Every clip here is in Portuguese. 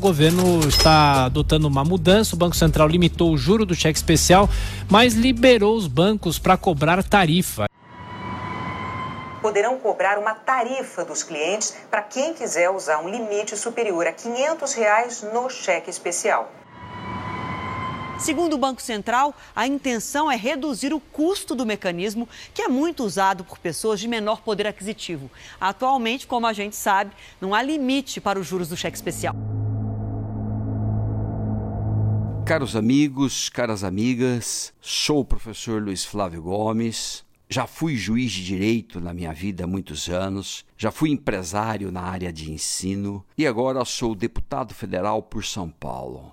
O governo está adotando uma mudança. O Banco Central limitou o juro do cheque especial, mas liberou os bancos para cobrar tarifa. Poderão cobrar uma tarifa dos clientes para quem quiser usar um limite superior a 500 reais no cheque especial. Segundo o Banco Central, a intenção é reduzir o custo do mecanismo, que é muito usado por pessoas de menor poder aquisitivo. Atualmente, como a gente sabe, não há limite para os juros do cheque especial. Caros amigos, caras amigas, sou o professor Luiz Flávio Gomes. Já fui juiz de direito na minha vida há muitos anos, já fui empresário na área de ensino e agora sou deputado federal por São Paulo.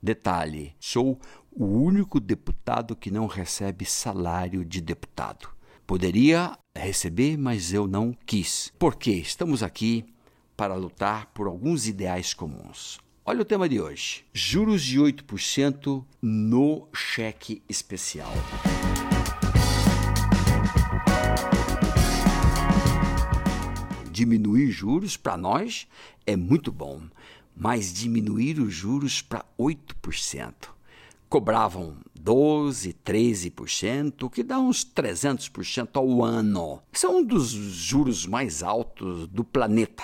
Detalhe: sou o único deputado que não recebe salário de deputado. Poderia receber, mas eu não quis. Porque estamos aqui para lutar por alguns ideais comuns. Olha o tema de hoje: juros de 8% no cheque especial. Diminuir juros para nós é muito bom, mas diminuir os juros para 8%. Cobravam 12, 13%, o que dá uns 300% ao ano. São um dos juros mais altos do planeta.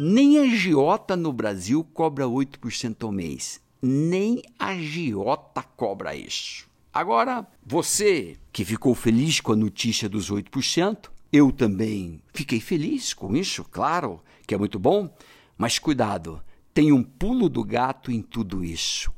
Nem a Giota no Brasil cobra 8% ao mês. Nem a Giota cobra isso. Agora, você que ficou feliz com a notícia dos 8%, eu também fiquei feliz com isso, claro, que é muito bom, mas cuidado, tem um pulo do gato em tudo isso.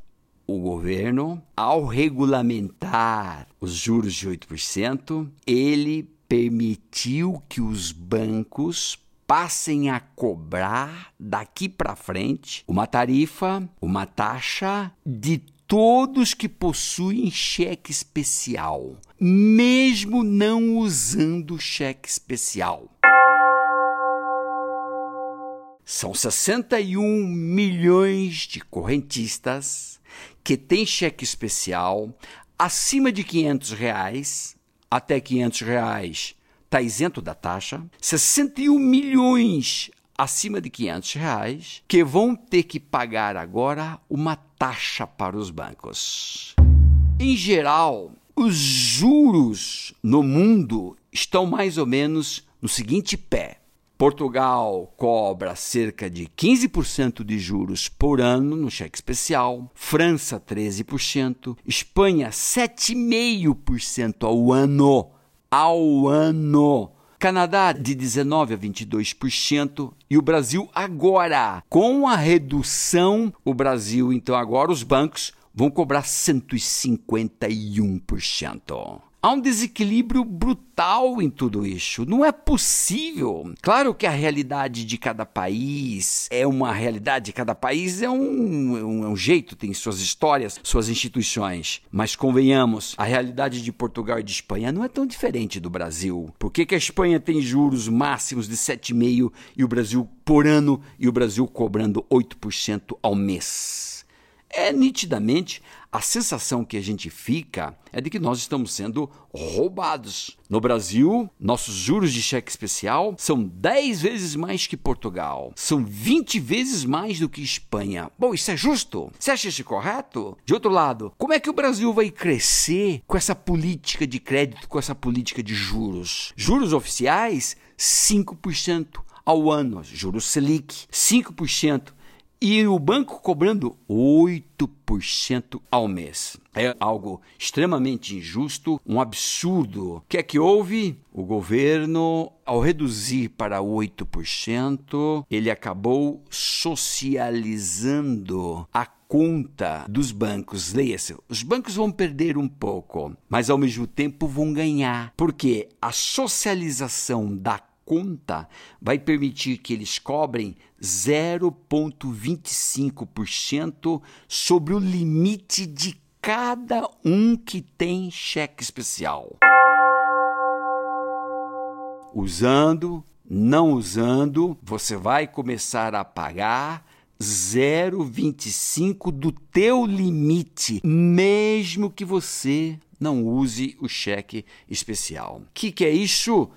O governo, ao regulamentar os juros de 8%, ele permitiu que os bancos passem a cobrar daqui para frente uma tarifa, uma taxa de todos que possuem cheque especial, mesmo não usando cheque especial. São 61 milhões de correntistas que têm cheque especial acima de 500 reais, até 500 reais está isento da taxa, 61 milhões acima de 500 reais que vão ter que pagar agora uma taxa para os bancos. Em geral, os juros no mundo estão mais ou menos no seguinte pé. Portugal cobra cerca de 15% de juros por ano no cheque especial, França 13%, Espanha 7,5% ao ano ao ano. Canadá de 19 a 22% e o Brasil agora, com a redução, o Brasil então agora os bancos vão cobrar 151%. Há um desequilíbrio brutal em tudo isso. Não é possível. Claro que a realidade de cada país é uma realidade, cada país é um, um, é um jeito, tem suas histórias, suas instituições. Mas convenhamos, a realidade de Portugal e de Espanha não é tão diferente do Brasil. Por que, que a Espanha tem juros máximos de 7,5% e o Brasil por ano e o Brasil cobrando 8% ao mês? É nitidamente a sensação que a gente fica é de que nós estamos sendo roubados. No Brasil, nossos juros de cheque especial são 10 vezes mais que Portugal, são 20 vezes mais do que Espanha. Bom, isso é justo? Você acha isso correto? De outro lado, como é que o Brasil vai crescer com essa política de crédito, com essa política de juros? Juros oficiais, 5% ao ano, juros Selic, 5% e o banco cobrando 8% ao mês. É algo extremamente injusto, um absurdo. O que é que houve? O governo, ao reduzir para 8%, ele acabou socializando a conta dos bancos. Leia-se, os bancos vão perder um pouco, mas ao mesmo tempo vão ganhar, porque a socialização da conta vai permitir que eles cobrem 0,25% sobre o limite de cada um que tem cheque especial. Usando, não usando, você vai começar a pagar 0,25 do teu limite, mesmo que você não use o cheque especial. O que, que é isso?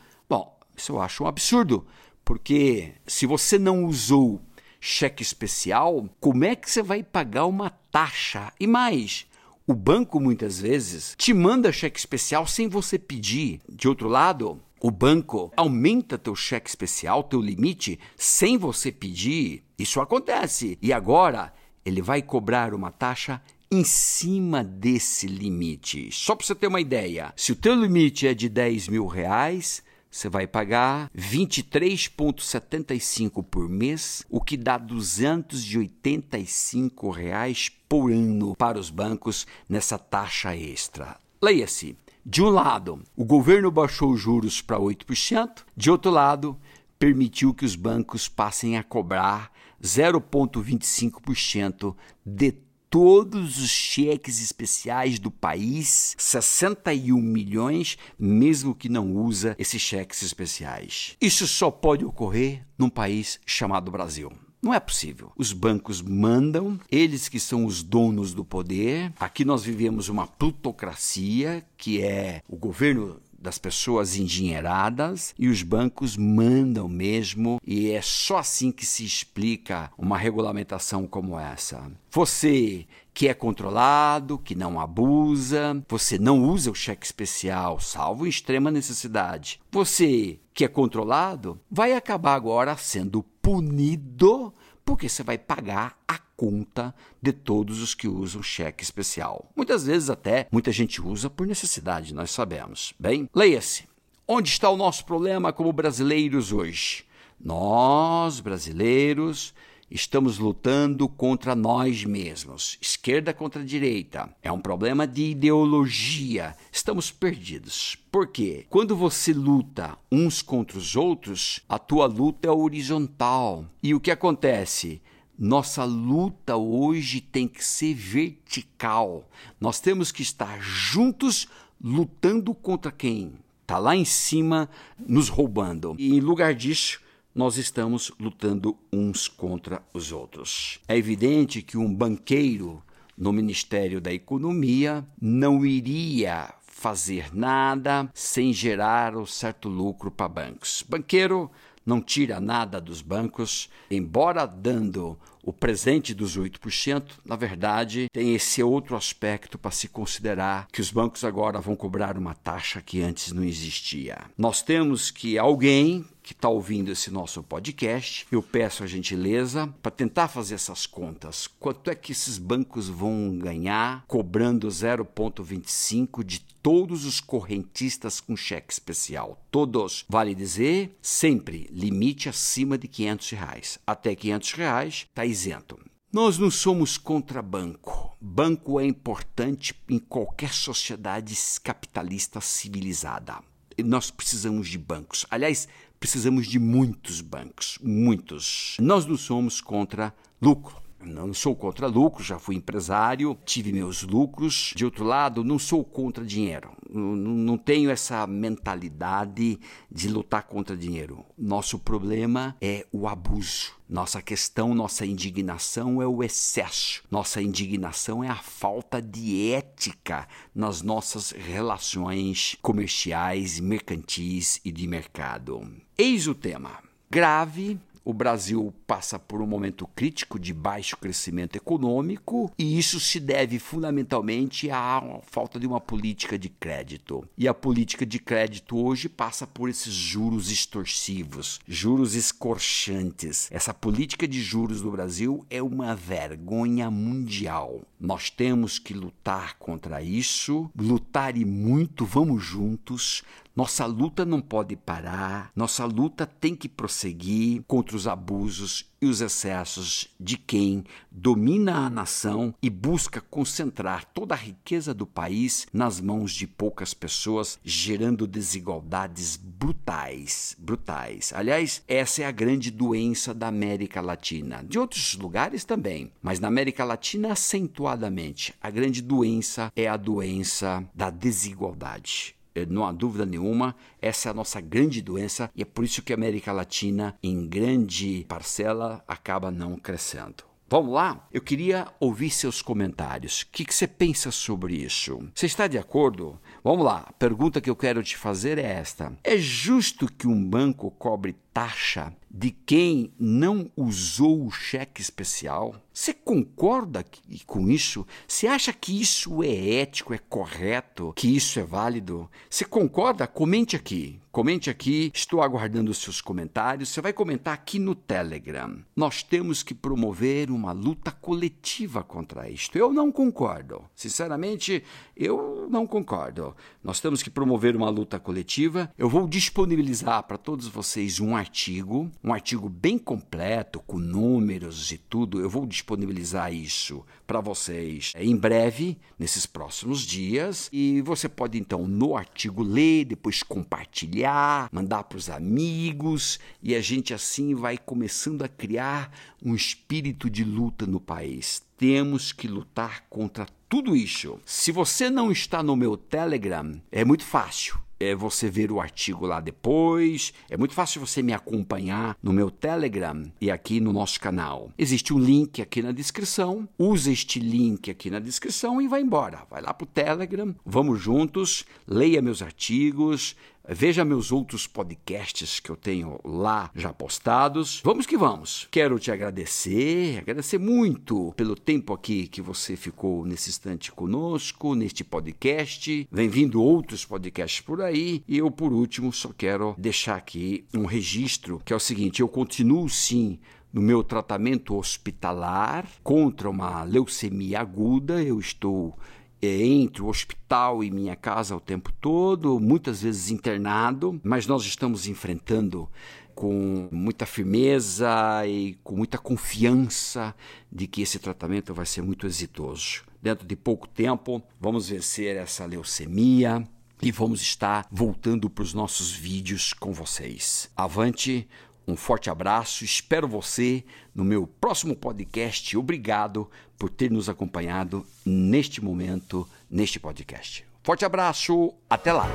Isso eu acho um absurdo, porque se você não usou cheque especial, como é que você vai pagar uma taxa? E mais, o banco muitas vezes te manda cheque especial sem você pedir. De outro lado, o banco aumenta teu cheque especial, teu limite, sem você pedir. Isso acontece. E agora ele vai cobrar uma taxa em cima desse limite. Só para você ter uma ideia, se o teu limite é de 10 mil reais, você vai pagar 23,75 por mês, o que dá 285 reais por ano para os bancos nessa taxa extra. Leia-se. De um lado, o governo baixou os juros para 8%, de outro lado, permitiu que os bancos passem a cobrar 0,25% de todos os cheques especiais do país, 61 milhões, mesmo que não usa esses cheques especiais. Isso só pode ocorrer num país chamado Brasil. Não é possível. Os bancos mandam, eles que são os donos do poder. Aqui nós vivemos uma plutocracia, que é o governo das pessoas endinheiradas e os bancos mandam mesmo, e é só assim que se explica uma regulamentação como essa. Você que é controlado, que não abusa, você não usa o cheque especial, salvo em extrema necessidade. Você que é controlado vai acabar agora sendo punido porque você vai pagar a conta de todos os que usam cheque especial. Muitas vezes até muita gente usa por necessidade, nós sabemos. Bem, leia-se. Onde está o nosso problema como brasileiros hoje? Nós, brasileiros, estamos lutando contra nós mesmos, esquerda contra direita. É um problema de ideologia. Estamos perdidos. Por quê? Quando você luta uns contra os outros, a tua luta é horizontal. E o que acontece? Nossa luta hoje tem que ser vertical. Nós temos que estar juntos lutando contra quem está lá em cima nos roubando. E em lugar disso, nós estamos lutando uns contra os outros. É evidente que um banqueiro no Ministério da Economia não iria fazer nada sem gerar um certo lucro para bancos. Banqueiro não tira nada dos bancos, embora dando o presente dos 8%, na verdade, tem esse outro aspecto para se considerar que os bancos agora vão cobrar uma taxa que antes não existia. Nós temos que alguém que está ouvindo esse nosso podcast, eu peço a gentileza para tentar fazer essas contas. Quanto é que esses bancos vão ganhar cobrando 0,25 de todos os correntistas com cheque especial? Todos. Vale dizer, sempre limite acima de 500 reais. Até 500 reais está isento. Nós não somos contra banco. Banco é importante em qualquer sociedade capitalista civilizada. Nós precisamos de bancos. Aliás, precisamos de muitos bancos, muitos. Nós não somos contra lucro. Não sou contra lucro, já fui empresário, tive meus lucros. De outro lado, não sou contra dinheiro. Não, não tenho essa mentalidade de lutar contra dinheiro. Nosso problema é o abuso. Nossa questão, nossa indignação é o excesso. Nossa indignação é a falta de ética nas nossas relações comerciais, mercantis e de mercado. Eis o tema. Grave o Brasil passa por um momento crítico de baixo crescimento econômico e isso se deve fundamentalmente à falta de uma política de crédito. E a política de crédito hoje passa por esses juros extorsivos, juros escorchantes. Essa política de juros do Brasil é uma vergonha mundial. Nós temos que lutar contra isso, lutar e muito, vamos juntos. Nossa luta não pode parar, nossa luta tem que prosseguir contra os abusos e os excessos de quem domina a nação e busca concentrar toda a riqueza do país nas mãos de poucas pessoas, gerando desigualdades brutais, brutais. Aliás, essa é a grande doença da América Latina, de outros lugares também, mas na América Latina acentuadamente. A grande doença é a doença da desigualdade. Eh, não há dúvida nenhuma, essa é a nossa grande doença e é por isso que a América Latina, em grande parcela, acaba não crescendo. Vamos lá? Eu queria ouvir seus comentários. O que, que, você pensa sobre isso? Você está de acordo? Vamos lá. A pergunta que eu quero te fazer é esta: É justo que um banco cobre taxa de quem não usou o cheque especial? Você concorda com isso? Você acha que isso é ético, é correto, que isso é válido? Você concorda? Comente aqui. Comente aqui, estou aguardando os seus comentários. Você vai comentar aqui no Telegram. Nós temos que promover uma luta coletiva contra isto. Eu não concordo. Sinceramente, eu não concordo. Nós temos que promover uma luta coletiva. Eu vou disponibilizar para todos vocês um artigo, um artigo bem completo, com números e tudo. Eu vou disponibilizar isso para vocês em breve, nesses próximos dias. E você pode então no artigo ler, depois compartilhar, mandar para os amigos e a gente assim vai começando a criar um espírito de luta no país. Temos que lutar contra tudo isso. Se você não está no meu Telegram, é muito fácil é você ver o artigo lá depois. É muito fácil você me acompanhar no meu Telegram e aqui no nosso canal. Existe um link aqui na descrição. Usa este link aqui na descrição e vai embora. Vai lá para o Telegram. Vamos juntos. Leia meus artigos. Veja meus outros podcasts que eu tenho lá já postados. Vamos que vamos. Quero te agradecer, agradecer muito pelo tempo aqui que você ficou nesse instante conosco, neste podcast. Vem vindo outros podcasts por aí. E eu, por último, só quero deixar aqui um registro que é o seguinte: eu continuo sim no meu tratamento hospitalar contra uma leucemia aguda. Eu estou entre o hospital e minha casa o tempo todo, muitas vezes internado, mas nós estamos enfrentando com muita firmeza e com muita confiança de que esse tratamento vai ser muito exitoso. Dentro de pouco tempo, vamos vencer essa leucemia e vamos estar voltando para os nossos vídeos com vocês. Avante! Um forte abraço, espero você no meu próximo podcast. Obrigado por ter nos acompanhado neste momento, neste podcast. Forte abraço, até lá!